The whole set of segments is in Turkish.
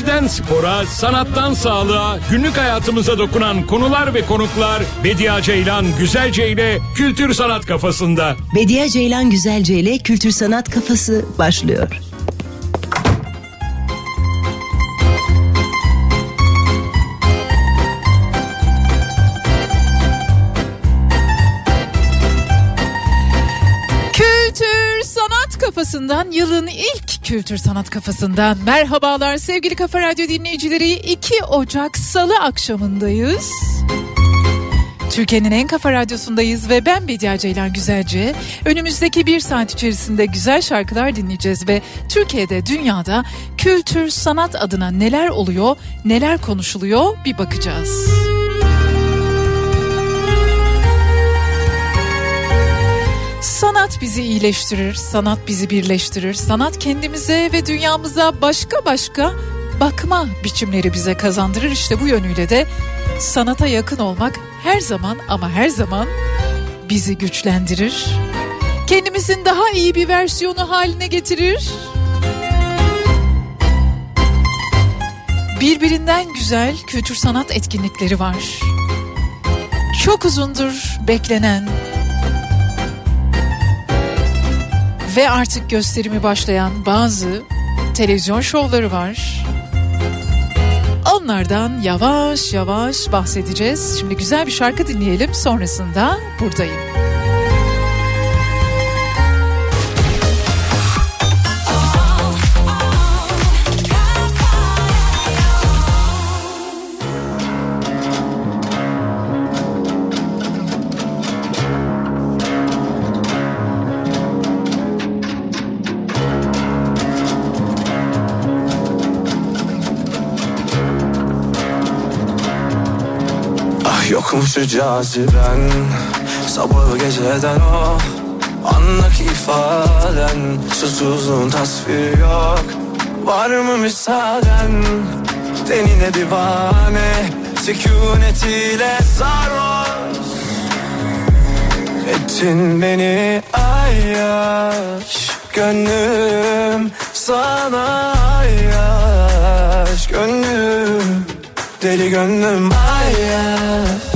Teknolojiden spora, sanattan sağlığa, günlük hayatımıza dokunan konular ve konuklar Bediye Ceylan Güzelce ile Kültür Sanat Kafasında. Bediye Ceylan Güzelce ile Kültür Sanat Kafası başlıyor. Kültür Sanat Kafasından yılın ilk Kültür Sanat Kafasından merhabalar sevgili Kafa Radyo dinleyicileri 2 Ocak Salı akşamındayız. Türkiye'nin en kafa radyosundayız ve ben Bediye Ceylan Güzelce. Önümüzdeki bir saat içerisinde güzel şarkılar dinleyeceğiz ve Türkiye'de, dünyada kültür, sanat adına neler oluyor, neler konuşuluyor bir bakacağız. Sanat bizi iyileştirir, sanat bizi birleştirir. Sanat kendimize ve dünyamıza başka başka bakma biçimleri bize kazandırır. İşte bu yönüyle de sanata yakın olmak her zaman ama her zaman bizi güçlendirir. Kendimizin daha iyi bir versiyonu haline getirir. Birbirinden güzel kültür sanat etkinlikleri var. Çok uzundur beklenen ve artık gösterimi başlayan bazı televizyon şovları var. Onlardan yavaş yavaş bahsedeceğiz. Şimdi güzel bir şarkı dinleyelim sonrasında buradayım. Şu caziben Sabahı geceden o Andaki ifaden. Susuzluğun tasviri yok. Var mı müsaaden? Denine divane Sükunetiyle sarhoş Ettin beni ayyaş. Gönlüm sana ayyaş. Gönlüm Deli gönlüm ayyaş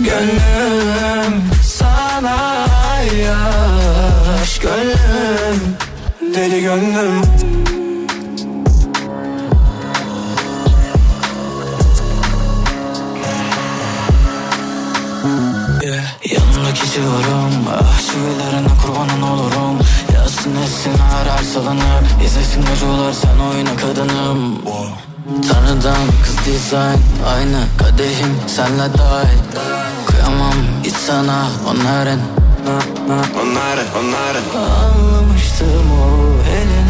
Gönlüm sana ayyaş Gönlüm Deli gönlüm. Yeah. Yanımda Ah çivilerine kurbanın olurum. Yazsın etsin her salınıp İzlesin acılar sen oyna kadınım Tanrıdan kız dizayn Aynı kadehim senle dahil. Kıyamam hiç sana onların. Onların onların. Anlamıştım o eline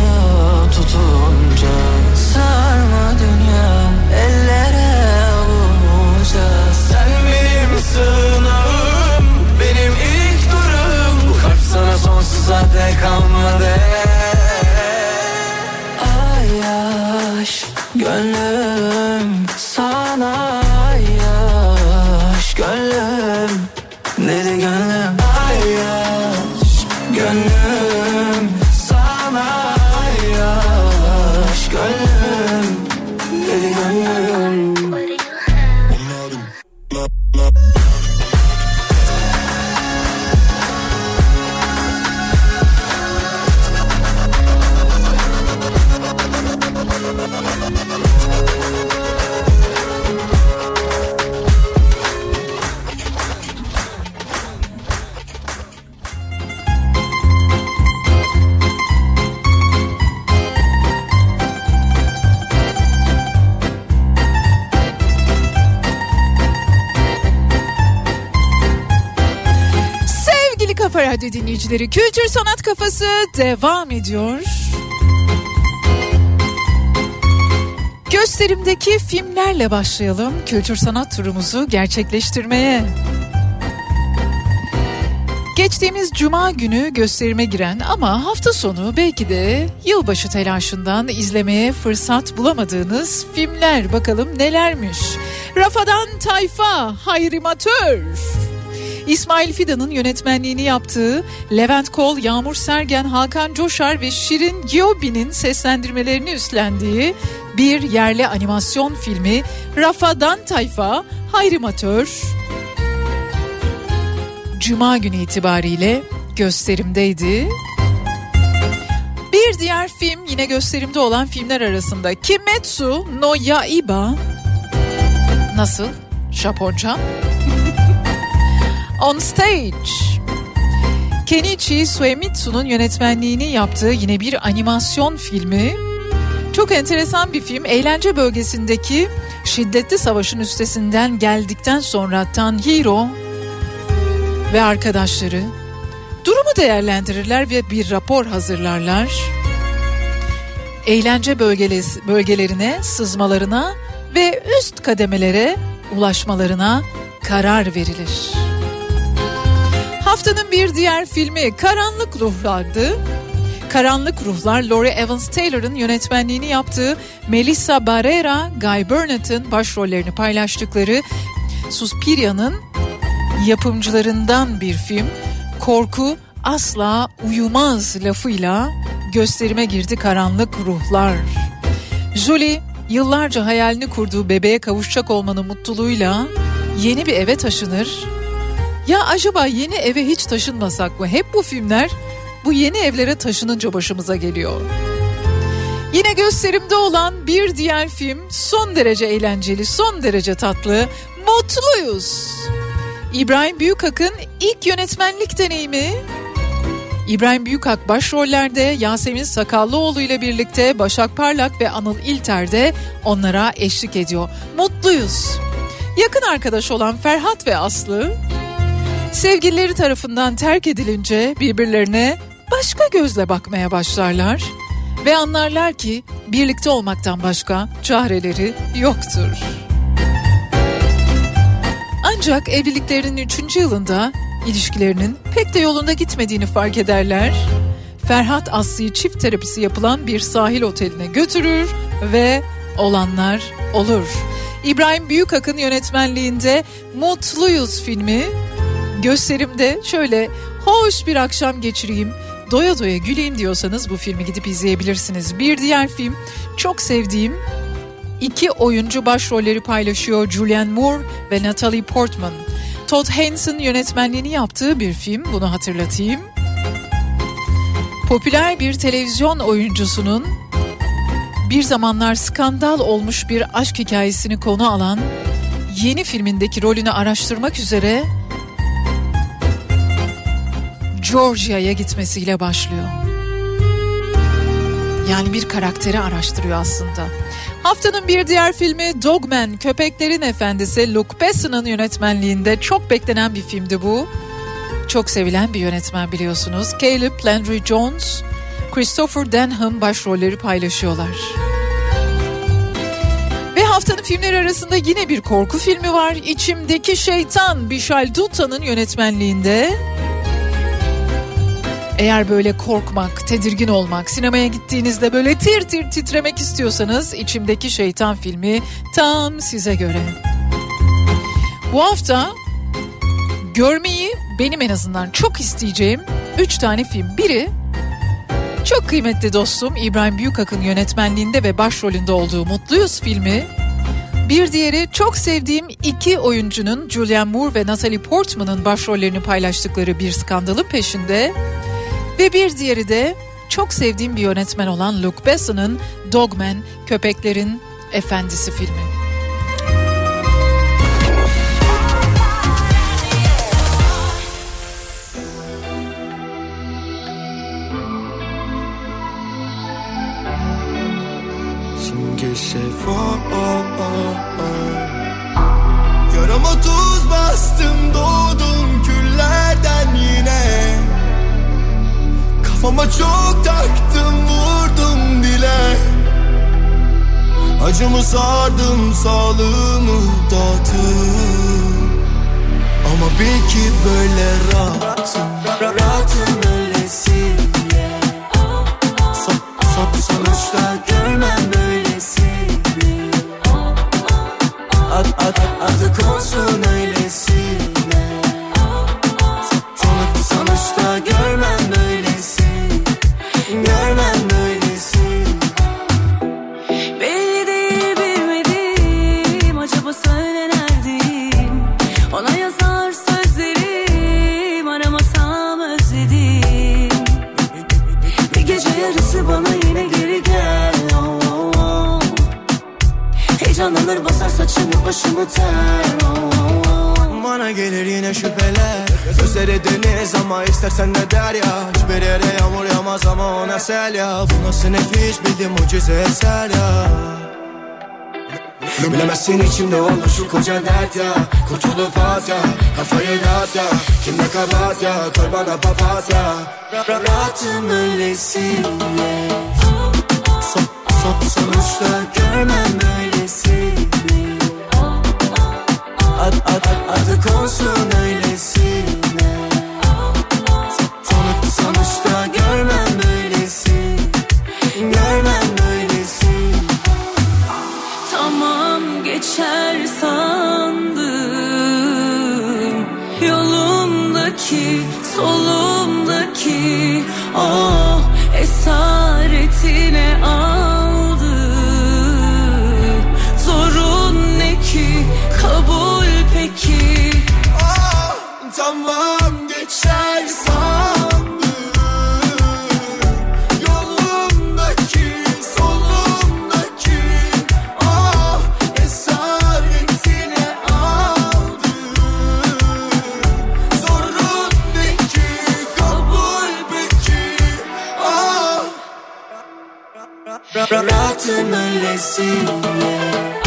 dinleyicileri Kültür Sanat Kafası devam ediyor. Gösterimdeki filmlerle başlayalım kültür sanat turumuzu gerçekleştirmeye. Geçtiğimiz cuma günü gösterime giren ama hafta sonu belki de yılbaşı telaşından izlemeye fırsat bulamadığınız filmler bakalım nelermiş. Rafadan Tayfa Hayrimatör. İsmail Fidan'ın yönetmenliğini yaptığı Levent Kol, Yağmur Sergen, Hakan Coşar ve Şirin Giobi'nin seslendirmelerini üstlendiği bir yerli animasyon filmi Rafadan Tayfa Hayrimatör Cuma günü itibariyle gösterimdeydi. Bir diğer film yine gösterimde olan filmler arasında Kimetsu no Yaiba Nasıl? Japonca? On Stage Kenichi Suemitsu'nun yönetmenliğini yaptığı yine bir animasyon filmi. Çok enteresan bir film. Eğlence bölgesindeki şiddetli savaşın üstesinden geldikten sonra Tanjiro ve arkadaşları durumu değerlendirirler ve bir rapor hazırlarlar. Eğlence bölgelerine sızmalarına ve üst kademelere ulaşmalarına karar verilir. Haftanın bir diğer filmi Karanlık Ruhlar'dı. Karanlık Ruhlar, Laurie Evans Taylor'ın yönetmenliğini yaptığı Melissa Barrera, Guy Burnett'ın başrollerini paylaştıkları Suspiria'nın yapımcılarından bir film. Korku asla uyumaz lafıyla gösterime girdi Karanlık Ruhlar. Julie yıllarca hayalini kurduğu bebeğe kavuşacak olmanın mutluluğuyla yeni bir eve taşınır. Ya acaba yeni eve hiç taşınmasak mı? Hep bu filmler bu yeni evlere taşınınca başımıza geliyor. Yine gösterimde olan bir diğer film son derece eğlenceli, son derece tatlı. Mutluyuz. İbrahim Büyükak'ın ilk yönetmenlik deneyimi. İbrahim Büyükak başrollerde Yasemin Sakallıoğlu ile birlikte Başak Parlak ve Anıl İlter de onlara eşlik ediyor. Mutluyuz. Yakın arkadaş olan Ferhat ve Aslı sevgilileri tarafından terk edilince birbirlerine başka gözle bakmaya başlarlar ve anlarlar ki birlikte olmaktan başka çareleri yoktur. Ancak evliliklerinin 3. yılında ilişkilerinin pek de yolunda gitmediğini fark ederler. Ferhat Aslı'yı çift terapisi yapılan bir sahil oteline götürür ve olanlar olur. İbrahim Büyükak'ın yönetmenliğinde Mutluyuz filmi gösterimde şöyle hoş bir akşam geçireyim, doya doya güleyim diyorsanız bu filmi gidip izleyebilirsiniz. Bir diğer film çok sevdiğim iki oyuncu başrolleri paylaşıyor Julianne Moore ve Natalie Portman. Todd Haynes'in yönetmenliğini yaptığı bir film bunu hatırlatayım. Popüler bir televizyon oyuncusunun bir zamanlar skandal olmuş bir aşk hikayesini konu alan yeni filmindeki rolünü araştırmak üzere Georgia'ya gitmesiyle başlıyor. Yani bir karakteri araştırıyor aslında. Haftanın bir diğer filmi Dogman, Köpeklerin Efendisi Luke Besson'ın yönetmenliğinde çok beklenen bir filmdi bu. Çok sevilen bir yönetmen biliyorsunuz. Caleb Landry Jones, Christopher Denham başrolleri paylaşıyorlar. Ve haftanın filmleri arasında yine bir korku filmi var. İçimdeki Şeytan, Bishal Duta'nın yönetmenliğinde. Eğer böyle korkmak, tedirgin olmak, sinemaya gittiğinizde böyle tir tir titremek istiyorsanız içimdeki şeytan filmi tam size göre. Bu hafta görmeyi benim en azından çok isteyeceğim 3 tane film. Biri çok kıymetli dostum İbrahim Büyükak'ın yönetmenliğinde ve başrolünde olduğu Mutluyuz filmi. Bir diğeri çok sevdiğim iki oyuncunun Julianne Moore ve Natalie Portman'ın başrollerini paylaştıkları bir skandalın peşinde. Ve bir diğeri de çok sevdiğim bir yönetmen olan Luke Besson'ın Dogman, Köpeklerin Efendisi filmi. Simge Yarama Kafama çok taktım vurdum dile Acımı sardım sağlığımı dağıttım. Ama bil ki böyle rahatım Rahatım son, sonuçta görmem böylesini Ad, ad, ad, adı konsun öylesine Bu nasıl nefis? Bildim mucize ya. Bilemezsin içimde oldu şu koca dert ya. Kurtulup at ya Kafayı dağıt ya. Kimde kabahat ya Koy bana papatya Rahatım öylesine son, son, Sonuçta görmem böylesini Ad, ad, ad, adı konsun öylesine Rahatım öylesine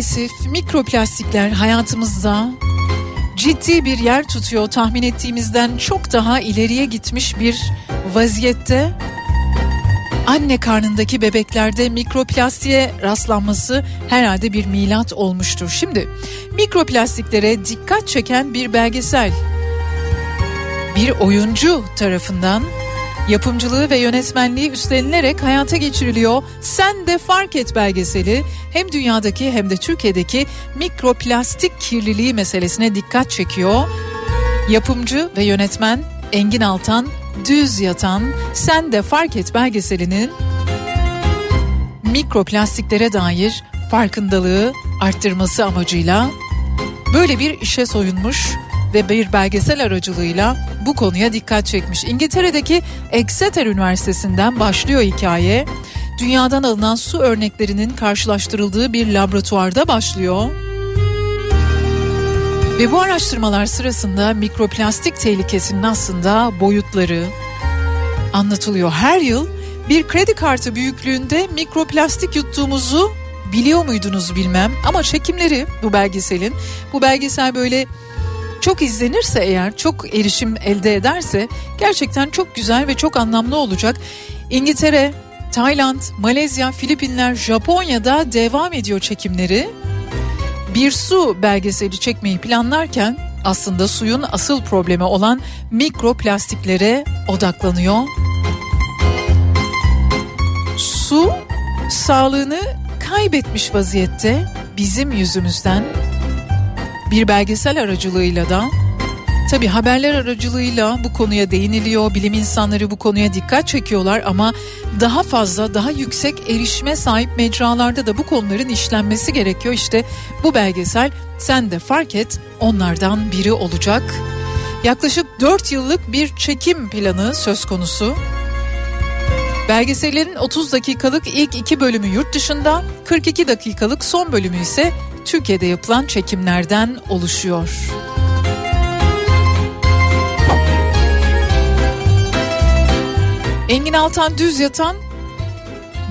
maalesef mikroplastikler hayatımızda ciddi bir yer tutuyor. Tahmin ettiğimizden çok daha ileriye gitmiş bir vaziyette. Anne karnındaki bebeklerde mikroplastiğe rastlanması herhalde bir milat olmuştur. Şimdi mikroplastiklere dikkat çeken bir belgesel bir oyuncu tarafından yapımcılığı ve yönetmenliği üstlenilerek hayata geçiriliyor. Sen de fark et belgeseli hem dünyadaki hem de Türkiye'deki mikroplastik kirliliği meselesine dikkat çekiyor. Yapımcı ve yönetmen Engin Altan Düz Yatan Sen de Fark Et belgeselinin mikroplastiklere dair farkındalığı arttırması amacıyla böyle bir işe soyunmuş ve bir belgesel aracılığıyla bu konuya dikkat çekmiş. İngiltere'deki Exeter Üniversitesi'nden başlıyor hikaye. Dünyadan alınan su örneklerinin karşılaştırıldığı bir laboratuvarda başlıyor. Ve bu araştırmalar sırasında mikroplastik tehlikesinin aslında boyutları anlatılıyor. Her yıl bir kredi kartı büyüklüğünde mikroplastik yuttuğumuzu biliyor muydunuz bilmem ama çekimleri bu belgeselin bu belgesel böyle çok izlenirse eğer çok erişim elde ederse gerçekten çok güzel ve çok anlamlı olacak. İngiltere, Tayland, Malezya, Filipinler, Japonya'da devam ediyor çekimleri. Bir su belgeseli çekmeyi planlarken aslında suyun asıl problemi olan mikroplastiklere odaklanıyor. Su sağlığını kaybetmiş vaziyette bizim yüzümüzden bir belgesel aracılığıyla da tabi haberler aracılığıyla bu konuya değiniliyor. Bilim insanları bu konuya dikkat çekiyorlar ama daha fazla daha yüksek erişime sahip mecralarda da bu konuların işlenmesi gerekiyor. İşte bu belgesel sen de fark et onlardan biri olacak. Yaklaşık 4 yıllık bir çekim planı söz konusu. Belgesellerin 30 dakikalık ilk iki bölümü yurt dışında, 42 dakikalık son bölümü ise Türkiye'de yapılan çekimlerden oluşuyor. Engin Altan Düz Yatan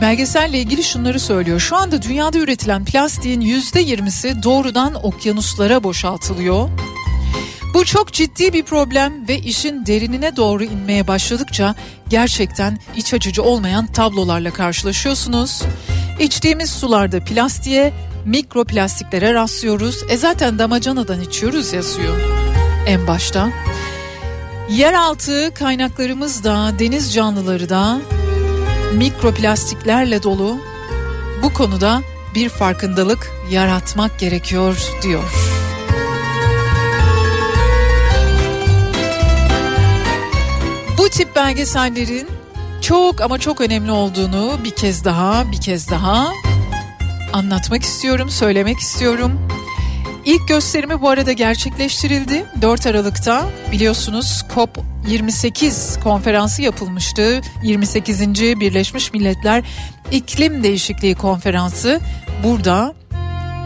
belgeselle ilgili şunları söylüyor. Şu anda dünyada üretilen plastiğin %20'si doğrudan okyanuslara boşaltılıyor. Bu çok ciddi bir problem ve işin derinine doğru inmeye başladıkça gerçekten iç açıcı olmayan tablolarla karşılaşıyorsunuz. İçtiğimiz sularda plastiğe, mikroplastiklere rastlıyoruz. E zaten damacanadan içiyoruz ya suyu en başta. Yeraltı kaynaklarımız da deniz canlıları da mikroplastiklerle dolu. Bu konuda bir farkındalık yaratmak gerekiyor diyor. Bu tip belgesellerin çok ama çok önemli olduğunu bir kez daha bir kez daha anlatmak istiyorum, söylemek istiyorum. İlk gösterimi bu arada gerçekleştirildi. 4 Aralık'ta biliyorsunuz COP 28 konferansı yapılmıştı. 28. Birleşmiş Milletler İklim Değişikliği Konferansı burada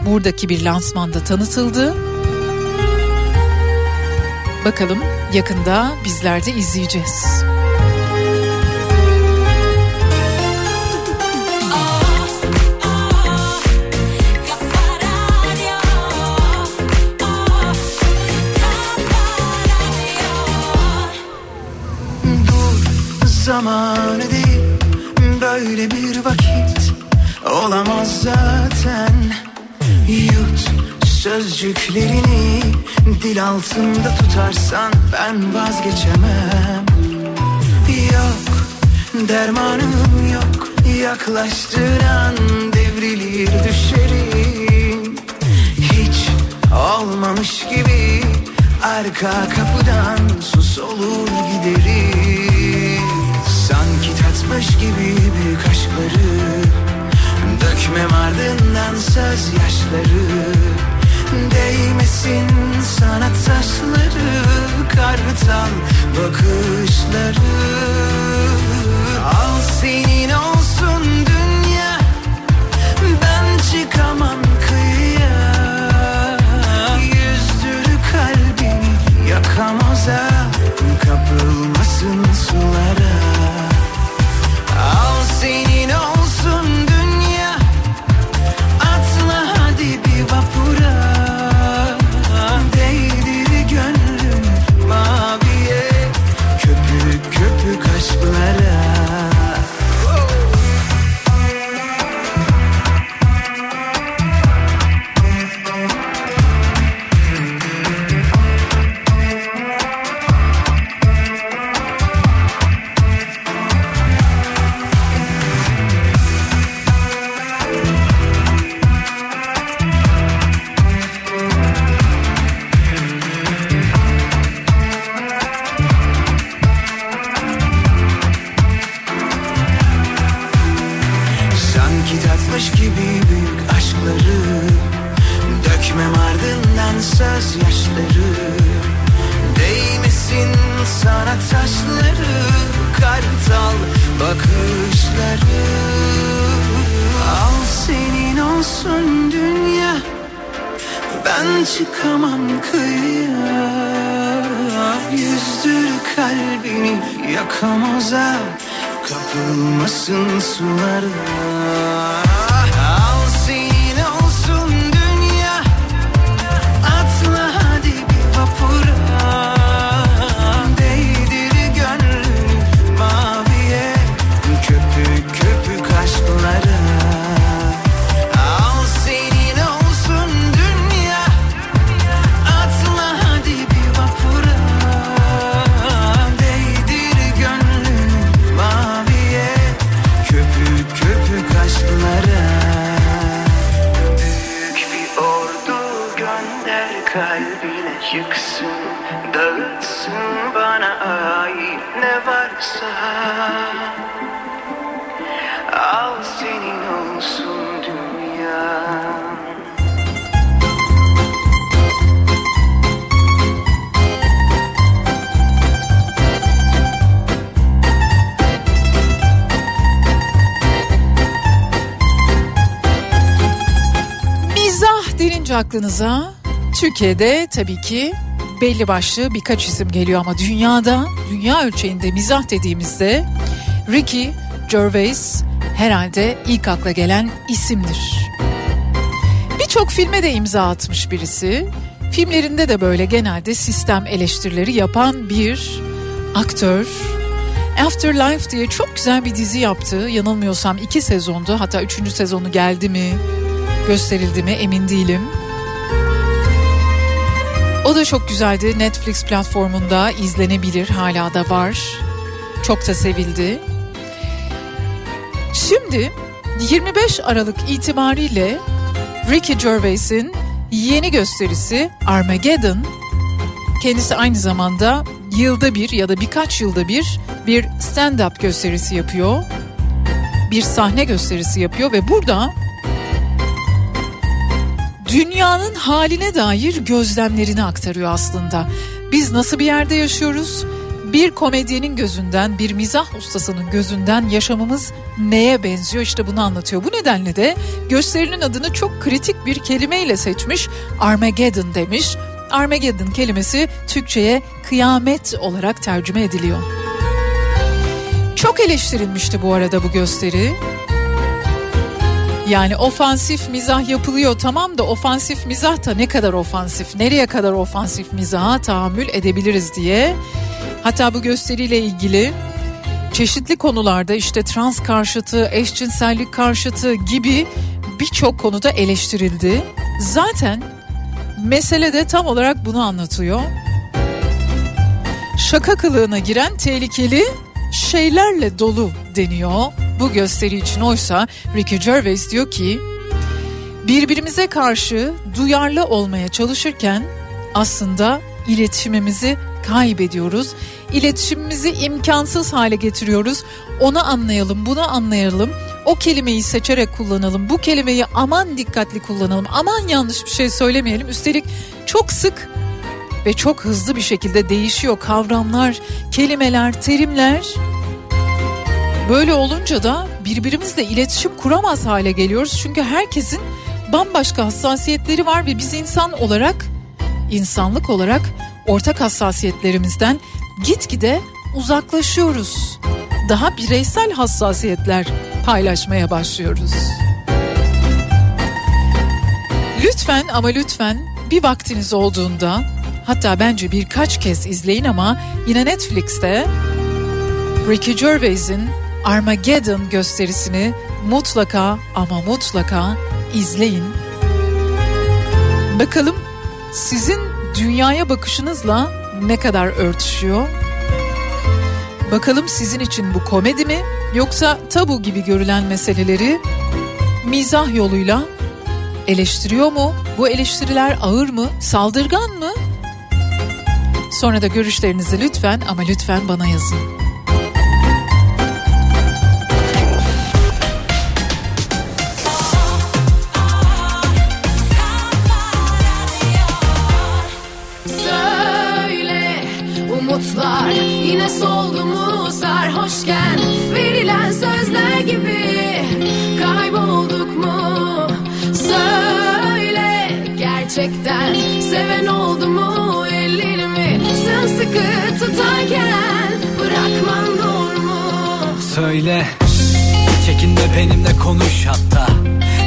buradaki bir lansmanda tanıtıldı. Bakalım yakında bizler de izleyeceğiz. Zamanı değil Böyle bir vakit olamaz zaten. Yut sözcüklerini dil altında tutarsan ben vazgeçemem. Yok dermanım yok yaklaştıran devrilir düşerim Hiç olmamış gibi arka kapıdan sus olur giderim Tatmış gibi büyük aşkları Dökmem ardından söz yaşları Değmesin sana taşları Kartal bakışları. Al senin olsun dünya Ben çıkamam Ben çıkamam kıyıya Yüzdür kalbini yakamoza Kapılmasın sulara aklınıza Türkiye'de tabii ki belli başlı birkaç isim geliyor ama dünyada, dünya ölçeğinde mizah dediğimizde Ricky Gervais herhalde ilk akla gelen isimdir. Birçok filme de imza atmış birisi. Filmlerinde de böyle genelde sistem eleştirileri yapan bir aktör. Afterlife diye çok güzel bir dizi yaptı. Yanılmıyorsam iki sezondu. Hatta üçüncü sezonu geldi mi, gösterildi mi emin değilim. O da çok güzeldi. Netflix platformunda izlenebilir. Hala da var. Çok da sevildi. Şimdi 25 Aralık itibariyle Ricky Gervais'in yeni gösterisi Armageddon kendisi aynı zamanda yılda bir ya da birkaç yılda bir bir stand-up gösterisi yapıyor. Bir sahne gösterisi yapıyor ve burada dünyanın haline dair gözlemlerini aktarıyor aslında. Biz nasıl bir yerde yaşıyoruz? Bir komedyenin gözünden, bir mizah ustasının gözünden yaşamımız neye benziyor işte bunu anlatıyor. Bu nedenle de gösterinin adını çok kritik bir kelimeyle seçmiş. Armageddon demiş. Armageddon kelimesi Türkçe'ye kıyamet olarak tercüme ediliyor. Çok eleştirilmişti bu arada bu gösteri. Yani ofansif mizah yapılıyor tamam da ofansif mizah da ne kadar ofansif, nereye kadar ofansif mizaha tahammül edebiliriz diye. Hatta bu gösteriyle ilgili çeşitli konularda işte trans karşıtı, eşcinsellik karşıtı gibi birçok konuda eleştirildi. Zaten mesele de tam olarak bunu anlatıyor. Şaka kılığına giren tehlikeli şeylerle dolu deniyor bu gösteri için oysa Ricky Gervais diyor ki birbirimize karşı duyarlı olmaya çalışırken aslında iletişimimizi kaybediyoruz. İletişimimizi imkansız hale getiriyoruz. Onu anlayalım, bunu anlayalım. O kelimeyi seçerek kullanalım. Bu kelimeyi aman dikkatli kullanalım. Aman yanlış bir şey söylemeyelim. Üstelik çok sık ve çok hızlı bir şekilde değişiyor kavramlar, kelimeler, terimler. Böyle olunca da birbirimizle iletişim kuramaz hale geliyoruz. Çünkü herkesin bambaşka hassasiyetleri var ve biz insan olarak, insanlık olarak ortak hassasiyetlerimizden gitgide uzaklaşıyoruz. Daha bireysel hassasiyetler paylaşmaya başlıyoruz. Lütfen ama lütfen bir vaktiniz olduğunda hatta bence birkaç kez izleyin ama yine Netflix'te Ricky Gervais'in Armageddon gösterisini mutlaka ama mutlaka izleyin. Bakalım sizin dünyaya bakışınızla ne kadar örtüşüyor? Bakalım sizin için bu komedi mi yoksa tabu gibi görülen meseleleri mizah yoluyla eleştiriyor mu? Bu eleştiriler ağır mı? Saldırgan mı? Sonra da görüşlerinizi lütfen ama lütfen bana yazın. Söyle. Çekinme benimle konuş hatta.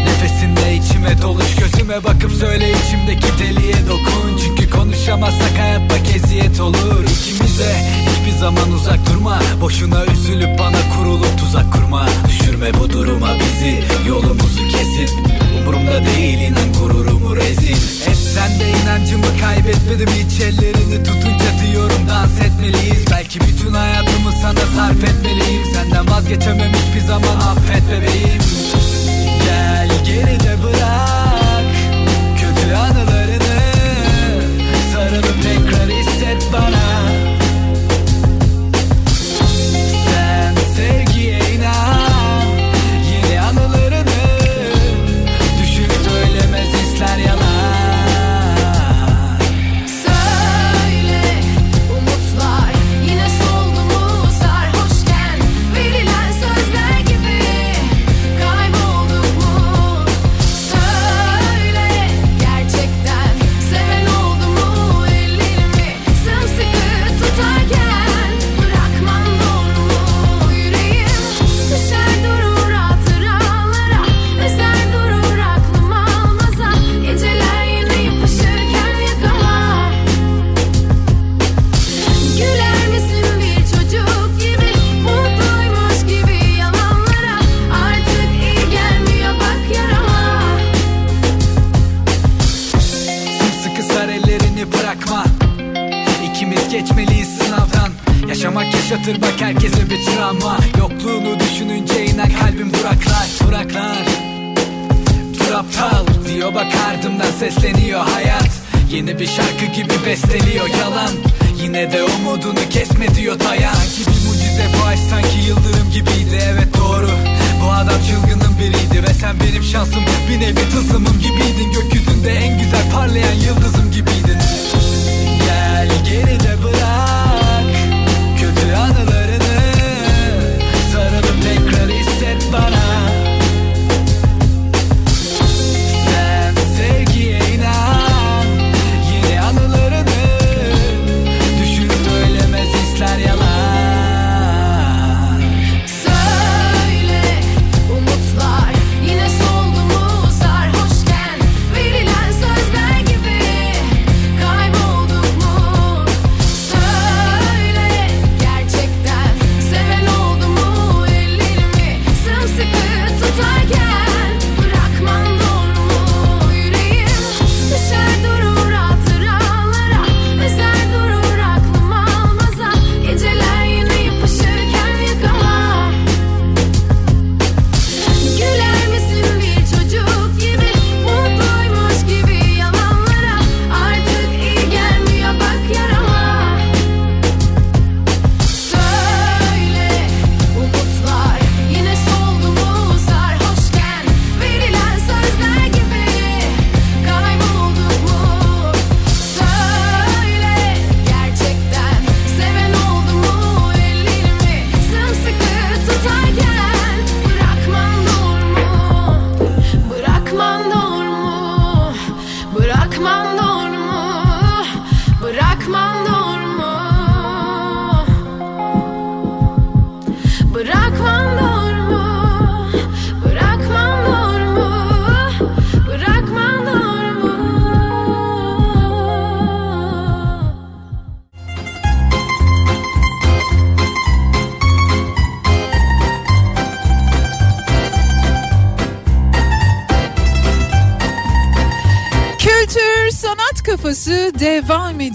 Nefesinde içime doluş Gözüme bakıp söyle içimdeki deliye dokun. Çünkü konuşamazsak hayat bak eziyet olur İkimize. Hiçbir zaman uzak durma Boşuna üzülüp bana kurulup tuzak kurma. Düşürme bu duruma bizi Yolumuzu kesip Umurumda değil inan gururumu rezil. Et sen de inancımı kaybetmedim hiç ellerini tutunca diyorum dans etmeliyiz. Belki bütün hayatımı sana sarf etmeliyim. Senden vazgeçemem hiçbir zaman affet bebeğim. Gel geride bırak kötü anılarını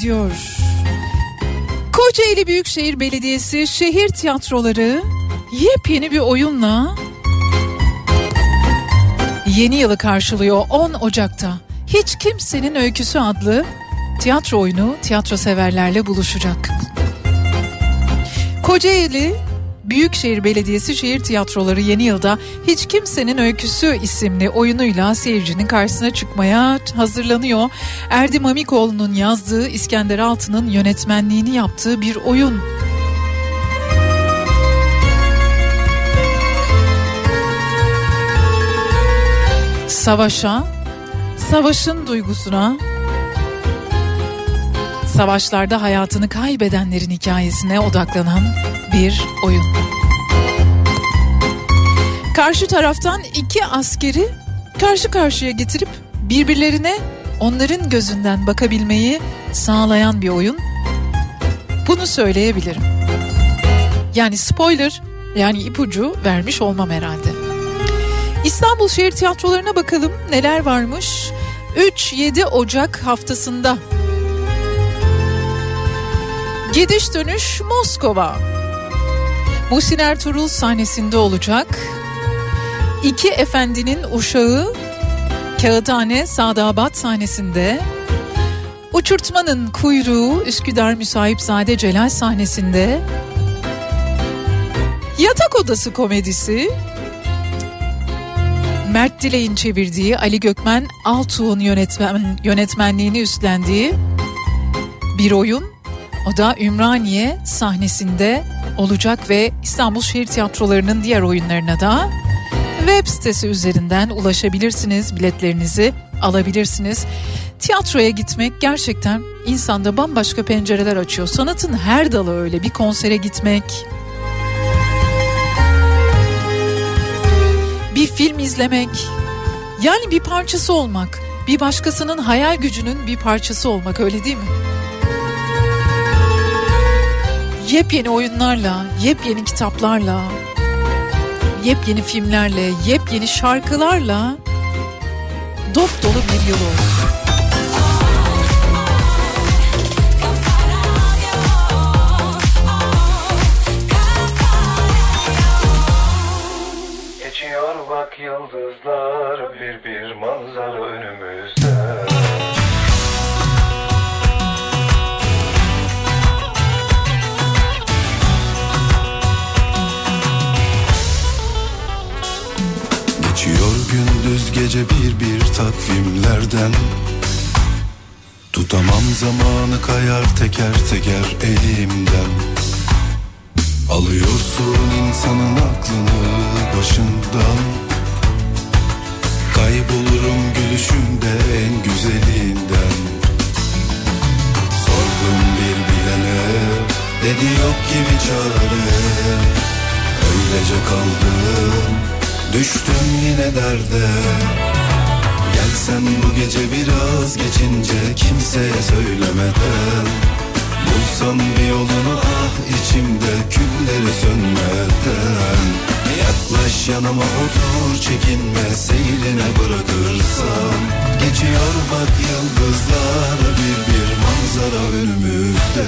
ediyor. Kocaeli Büyükşehir Belediyesi şehir tiyatroları yepyeni bir oyunla yeni yılı karşılıyor 10 Ocak'ta. Hiç Kimsenin Öyküsü adlı tiyatro oyunu tiyatro severlerle buluşacak. Kocaeli Büyükşehir Belediyesi Şehir Tiyatroları yeni yılda Hiç Kimsenin Öyküsü isimli oyunuyla seyircinin karşısına çıkmaya hazırlanıyor. Erdem Amikoğlu'nun yazdığı İskender Altı'nın yönetmenliğini yaptığı bir oyun. Savaşa, savaşın duygusuna, savaşlarda hayatını kaybedenlerin hikayesine odaklanan bir oyun. Karşı taraftan iki askeri karşı karşıya getirip birbirlerine onların gözünden bakabilmeyi sağlayan bir oyun. Bunu söyleyebilirim. Yani spoiler yani ipucu vermiş olmam herhalde. İstanbul Şehir Tiyatrolarına bakalım neler varmış. 3-7 Ocak haftasında Gidiş dönüş Moskova. Muhsin Ertuğrul sahnesinde olacak. İki Efendinin Uşağı Kağıthane Sadabat sahnesinde. Uçurtmanın Kuyruğu Üsküdar Müsahipzade Celal sahnesinde. Yatak Odası komedisi Mert Dilek'in çevirdiği Ali Gökmen Altuğ'un yönetmen, yönetmenliğini üstlendiği bir oyun. O da Ümraniye sahnesinde olacak ve İstanbul Şehir Tiyatroları'nın diğer oyunlarına da web sitesi üzerinden ulaşabilirsiniz. Biletlerinizi alabilirsiniz. Tiyatroya gitmek gerçekten insanda bambaşka pencereler açıyor. Sanatın her dalı öyle. Bir konsere gitmek, bir film izlemek, yani bir parçası olmak, bir başkasının hayal gücünün bir parçası olmak öyle değil mi? yepyeni oyunlarla, yepyeni kitaplarla, yepyeni filmlerle, yepyeni şarkılarla dop dolu bir yıl olsun. yıldızlar bir bir manzara önümüz gece bir bir takvimlerden. Tutamam zamanı kayar teker teker elimden. Alıyorsun insanın aklını başından. Kaybolurum gülüşünde en güzelinden. Sordum bir bilene dedi yok gibi çare. Öylece kaldım düştüm yine derde. Gelsen bu gece biraz geçince kimseye söylemeden. Bulsam bir yolunu ah içimde külleri sönmeden. Yaklaş yanıma otur çekinme seyrine bırakırsam Geçiyor bak yıldızlar bir bir manzara önümüzde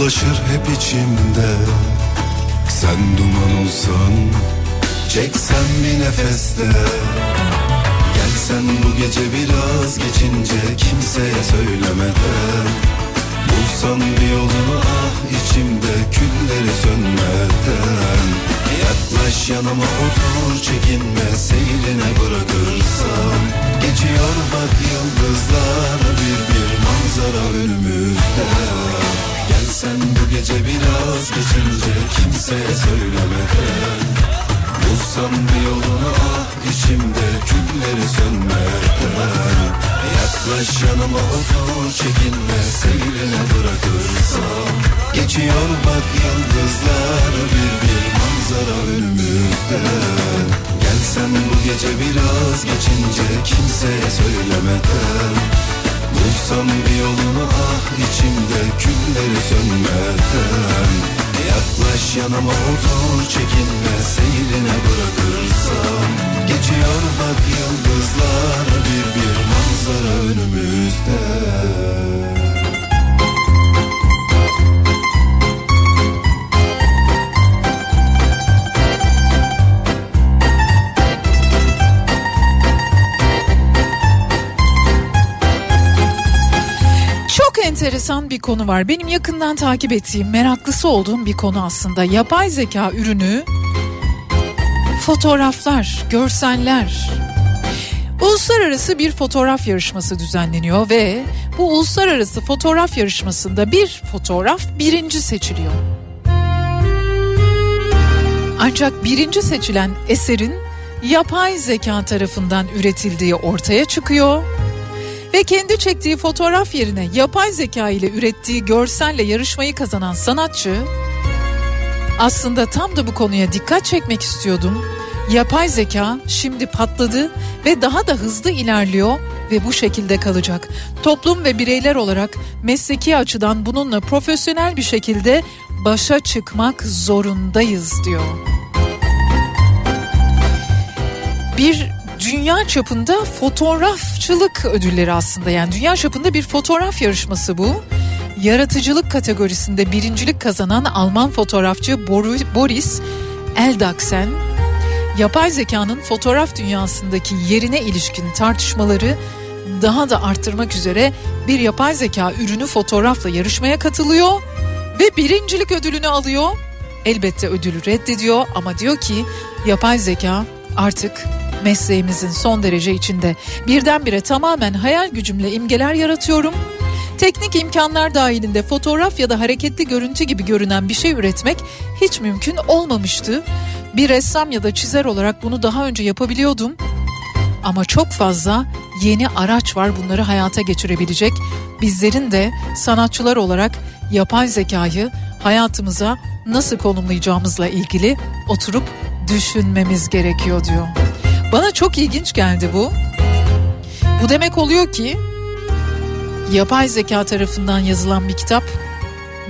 Dolaşır hep içimde. Sen duman olsan Çeksen bir nefeste. Gelsen bu gece biraz geçince Kimseye söylemeden Bulsan bir yolunu ah içimde Külleri sönmeden Yaklaş yanıma otur çekinme Seyrine bırakırsam Geçiyor bak yıldızlar Bir bir manzara önümüzde. Gelsen bu gece biraz geçince Kimseye söylemeden Bulsam bir yolunu ah içimde Külleri sönmeden Yaklaş yanıma otur çekinme Seyrine bırakırsam. Geçiyor bak yıldızlar Bir bir manzara önümüzde Gelsen bu gece biraz geçince Kimseye söylemeden. Bulsam bir yolunu ah içimde Külleri sönmeden. Yaklaş yanıma otur çekinme Seyrine bırakırsam enteresan bir konu var. Benim yakından takip ettiğim, meraklısı olduğum bir konu aslında. Yapay zeka ürünü fotoğraflar, görseller. Uluslararası bir fotoğraf yarışması düzenleniyor ve bu uluslararası fotoğraf yarışmasında bir fotoğraf birinci seçiliyor. Ancak birinci seçilen eserin yapay zeka tarafından üretildiği ortaya çıkıyor. Ve kendi çektiği fotoğraf yerine yapay zeka ile ürettiği görselle yarışmayı kazanan sanatçı aslında tam da bu konuya dikkat çekmek istiyordum. Yapay zeka şimdi patladı ve daha da hızlı ilerliyor ve bu şekilde kalacak. Toplum ve bireyler olarak mesleki açıdan bununla profesyonel bir şekilde başa çıkmak zorundayız diyor. Bir dünya çapında fotoğrafçılık ödülleri aslında yani dünya çapında bir fotoğraf yarışması bu. Yaratıcılık kategorisinde birincilik kazanan Alman fotoğrafçı Boris Eldaksen yapay zekanın fotoğraf dünyasındaki yerine ilişkin tartışmaları daha da arttırmak üzere bir yapay zeka ürünü fotoğrafla yarışmaya katılıyor ve birincilik ödülünü alıyor. Elbette ödülü reddediyor ama diyor ki yapay zeka artık mesleğimizin son derece içinde. Birdenbire tamamen hayal gücümle imgeler yaratıyorum. Teknik imkanlar dahilinde fotoğraf ya da hareketli görüntü gibi görünen bir şey üretmek hiç mümkün olmamıştı. Bir ressam ya da çizer olarak bunu daha önce yapabiliyordum. Ama çok fazla yeni araç var bunları hayata geçirebilecek. Bizlerin de sanatçılar olarak yapay zekayı hayatımıza nasıl konumlayacağımızla ilgili oturup düşünmemiz gerekiyor diyor. Bana çok ilginç geldi bu. Bu demek oluyor ki yapay zeka tarafından yazılan bir kitap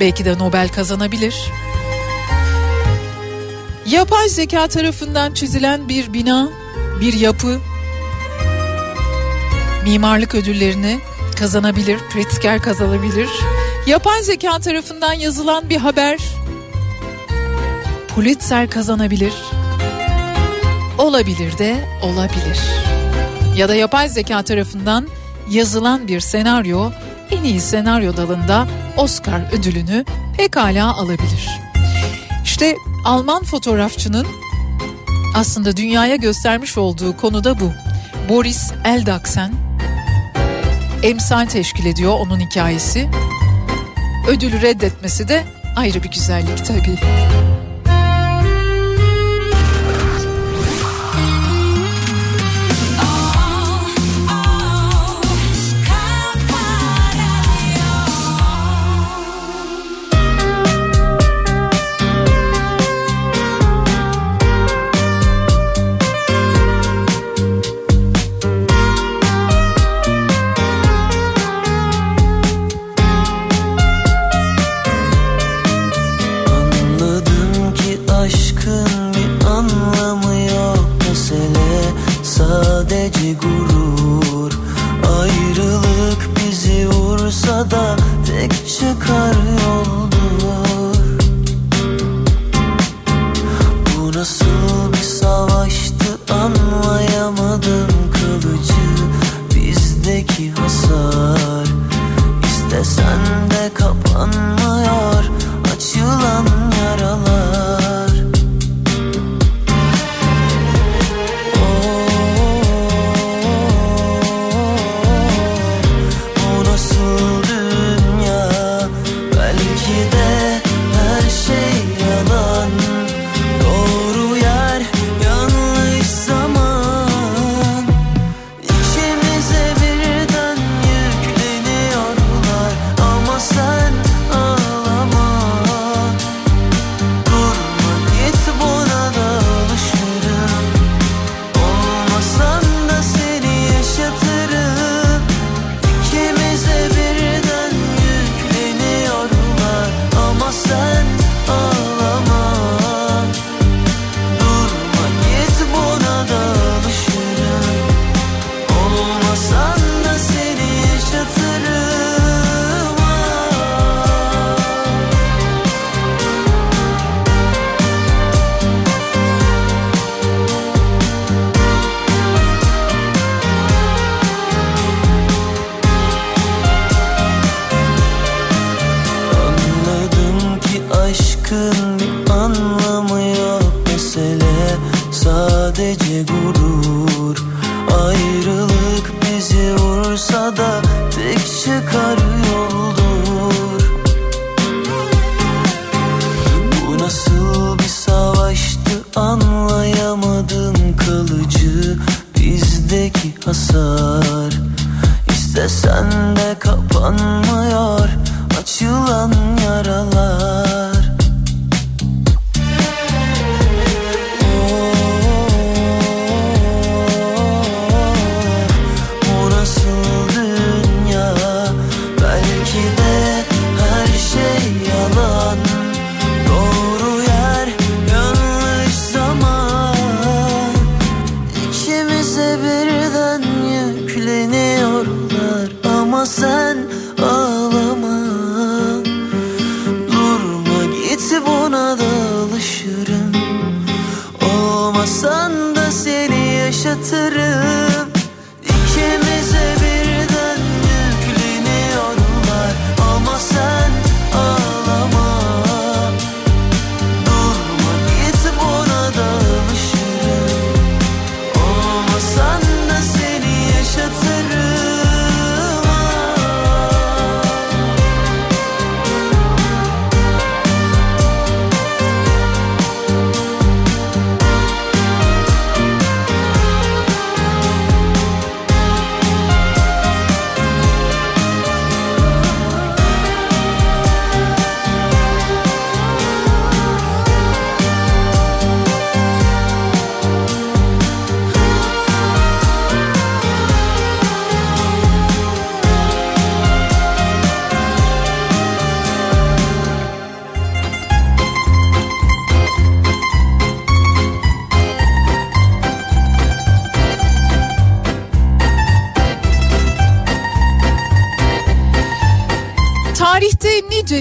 belki de Nobel kazanabilir. Yapay zeka tarafından çizilen bir bina, bir yapı mimarlık ödüllerini kazanabilir, Pritzker kazanabilir. Yapay zeka tarafından yazılan bir haber Pulitzer kazanabilir. Olabilir de olabilir. Ya da yapay zeka tarafından yazılan bir senaryo en iyi senaryo dalında Oscar ödülünü pekala alabilir. İşte Alman fotoğrafçının aslında dünyaya göstermiş olduğu konu da bu. Boris Eldaksen emsal teşkil ediyor onun hikayesi. Ödülü reddetmesi de ayrı bir güzellik tabii.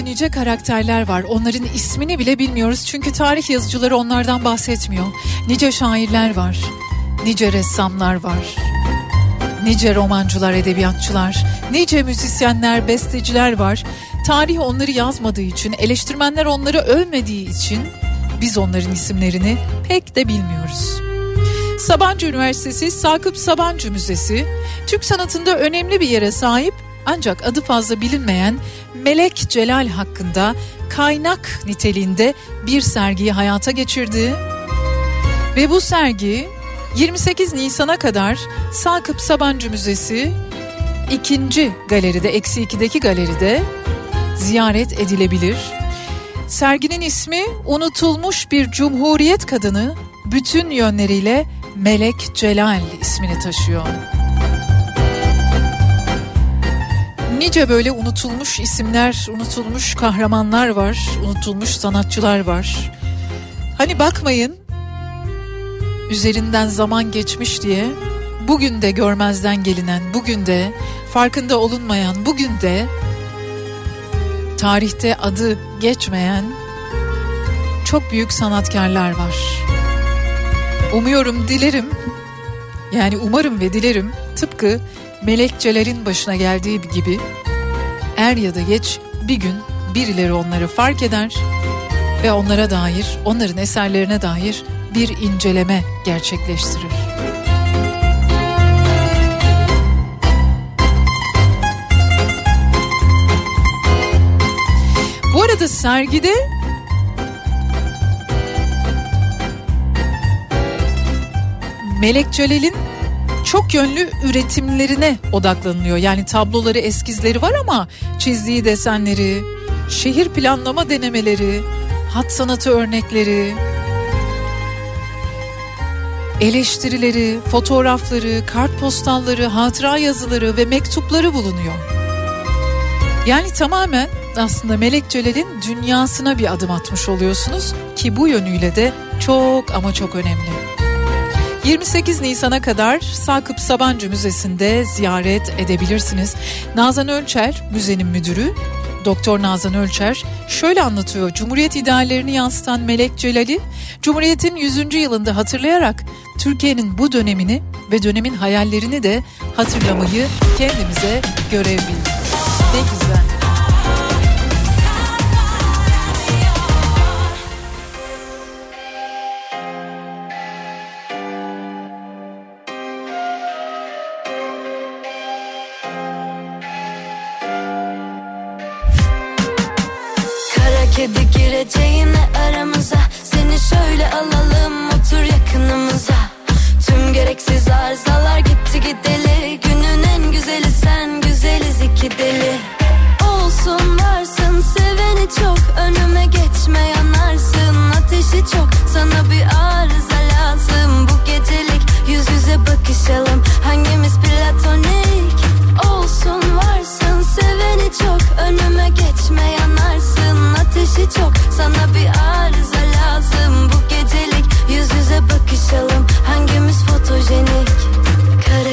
Nice karakterler var. Onların ismini bile bilmiyoruz. Çünkü tarih yazıcıları onlardan bahsetmiyor. Nice şairler var. Nice ressamlar var. Nice romancılar, edebiyatçılar, nice müzisyenler, besteciler var. Tarih onları yazmadığı için, eleştirmenler onları övmediği için biz onların isimlerini pek de bilmiyoruz. Sabancı Üniversitesi Sakıp Sabancı Müzesi Türk sanatında önemli bir yere sahip ancak adı fazla bilinmeyen Melek Celal hakkında kaynak niteliğinde bir sergiyi hayata geçirdi. Ve bu sergi 28 Nisan'a kadar Sakıp Sabancı Müzesi ikinci galeride, eksi 2'deki galeride ziyaret edilebilir. Serginin ismi Unutulmuş Bir Cumhuriyet Kadını bütün yönleriyle Melek Celal ismini taşıyor. Nice böyle unutulmuş isimler, unutulmuş kahramanlar var, unutulmuş sanatçılar var. Hani bakmayın üzerinden zaman geçmiş diye bugün de görmezden gelinen, bugün de farkında olunmayan, bugün de tarihte adı geçmeyen çok büyük sanatkarlar var. Umuyorum, dilerim, yani umarım ve dilerim tıpkı Melek Celal'in başına geldiği gibi er ya da geç bir gün birileri onları fark eder ve onlara dair, onların eserlerine dair bir inceleme gerçekleştirir. Bu arada sergide Melek Celal'in çok yönlü üretimlerine odaklanılıyor. Yani tabloları, eskizleri var ama çizdiği desenleri, şehir planlama denemeleri, hat sanatı örnekleri, eleştirileri, fotoğrafları, kartpostalları, hatıra yazıları ve mektupları bulunuyor. Yani tamamen aslında Melek Celal'in dünyasına bir adım atmış oluyorsunuz ki bu yönüyle de çok ama çok önemli. 28 Nisan'a kadar Sakıp Sabancı Müzesi'nde ziyaret edebilirsiniz. Nazan Ölçer, müzenin müdürü, Doktor Nazan Ölçer şöyle anlatıyor. Cumhuriyet ideallerini yansıtan Melek Celal'i Cumhuriyet'in 100. yılında hatırlayarak Türkiye'nin bu dönemini ve dönemin hayallerini de hatırlamayı kendimize görev bildik. Ne güzel. Gereksiz arızalar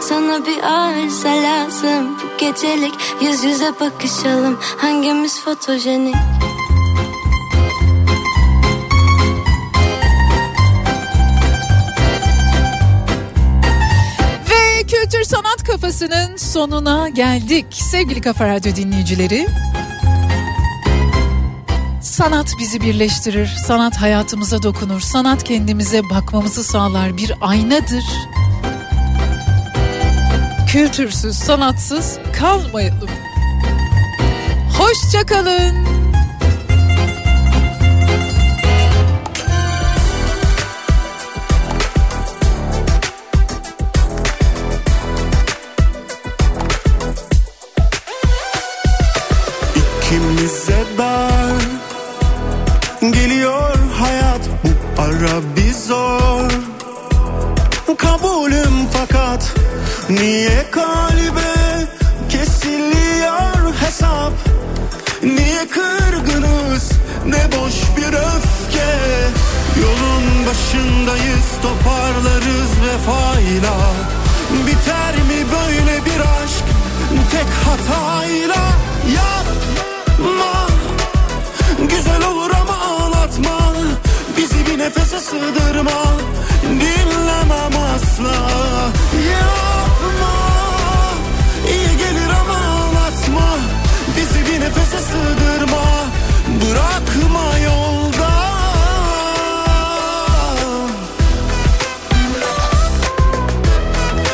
sana bir arıza lazım Bu gecelik yüz yüze bakışalım Hangimiz fotojenik Ve kültür sanat kafasının sonuna geldik. Sevgili Kafa Radyo dinleyicileri. Sanat bizi birleştirir, sanat hayatımıza dokunur, sanat kendimize bakmamızı sağlar bir aynadır. Kültürsüz, sanatsız kalmayalım. Hoşçakalın. İkimize dar Geliyor hayat bu ara bir zor Kabulüm fakat Niye kalbe kesiliyor hesap? Niye kırgınız ne boş bir öfke? Yolun başındayız toparlarız vefayla. Biter mi böyle bir aşk tek hatayla? Yapma. Güzel olur ama ağlatma. Bizi bir nefese sığdırma. Dinlemem asla. Yapma nefese sığdırma Bırakma yolda.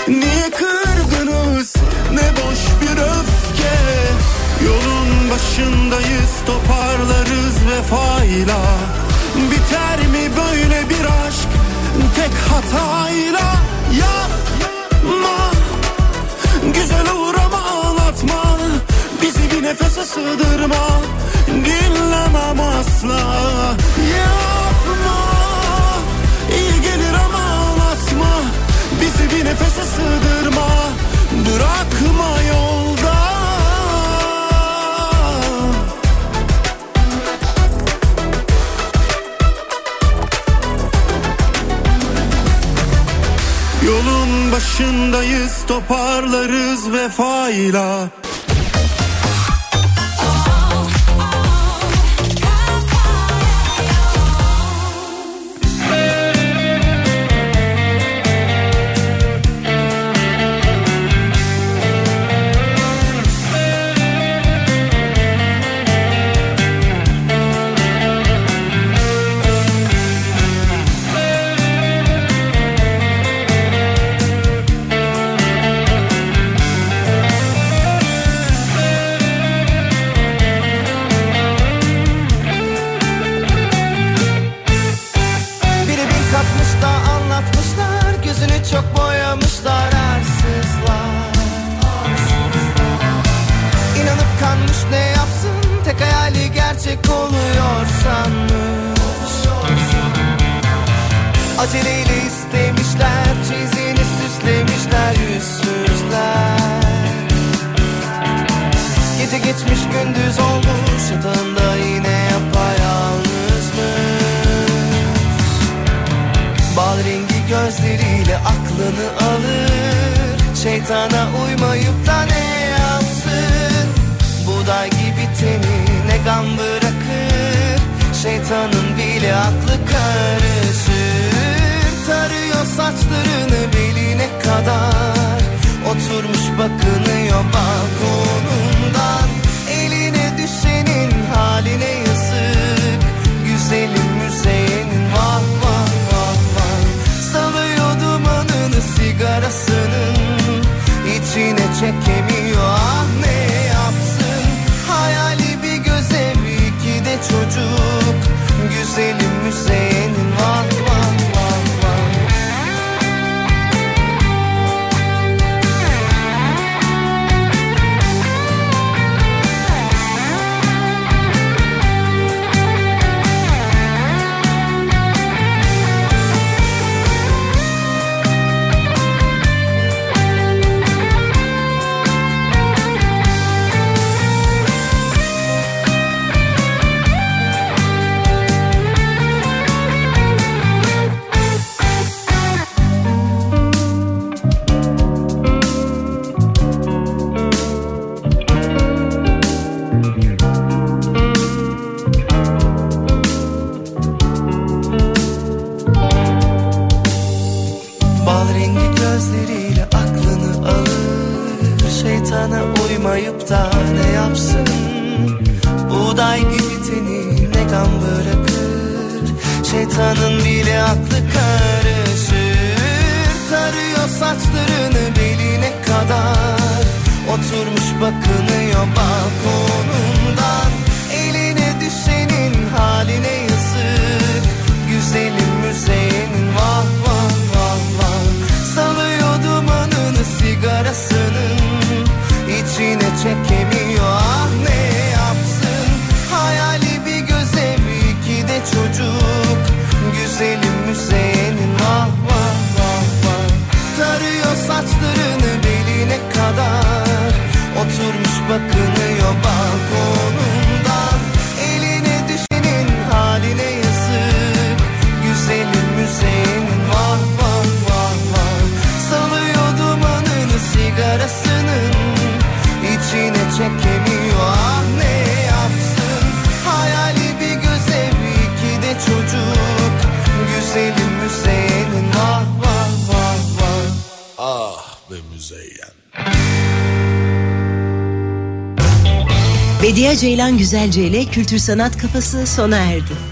Niye kırgınız? Ne boş bir öfke. Yolun başındayız toparlarız vefayla. Biter mi böyle bir aşk? Tek hatayla. Yapma bir nefese sığdırma. Dinlemem asla. Yapma. İyi gelir ama ağlatma Bizi bir nefese sığdırma. Bırakma yolda. Yolun başındayız toparlarız vefayla ne yapsın? Tek hayali gerçek oluyor sanmış. Aceleyle istemişler Çizini süslemişler yüzsüzler. Gece geçmiş gündüz olmuş Yatağında yine yapayalnızmış. Bal rengi gözleriyle aklını alır Şeytana uymayıp da ne Şeytanın bile aklı karışır Tarıyor saçlarını beline kadar. Oturmuş bakınıyor balkonundan Eline düşenin haline yazık. Güzelim müzeyenin vah vah vah vah. Salıyor dumanını sigarasının içine çekemiyor Ceylan Güzelce ile Kültür Sanat Kafası sona erdi.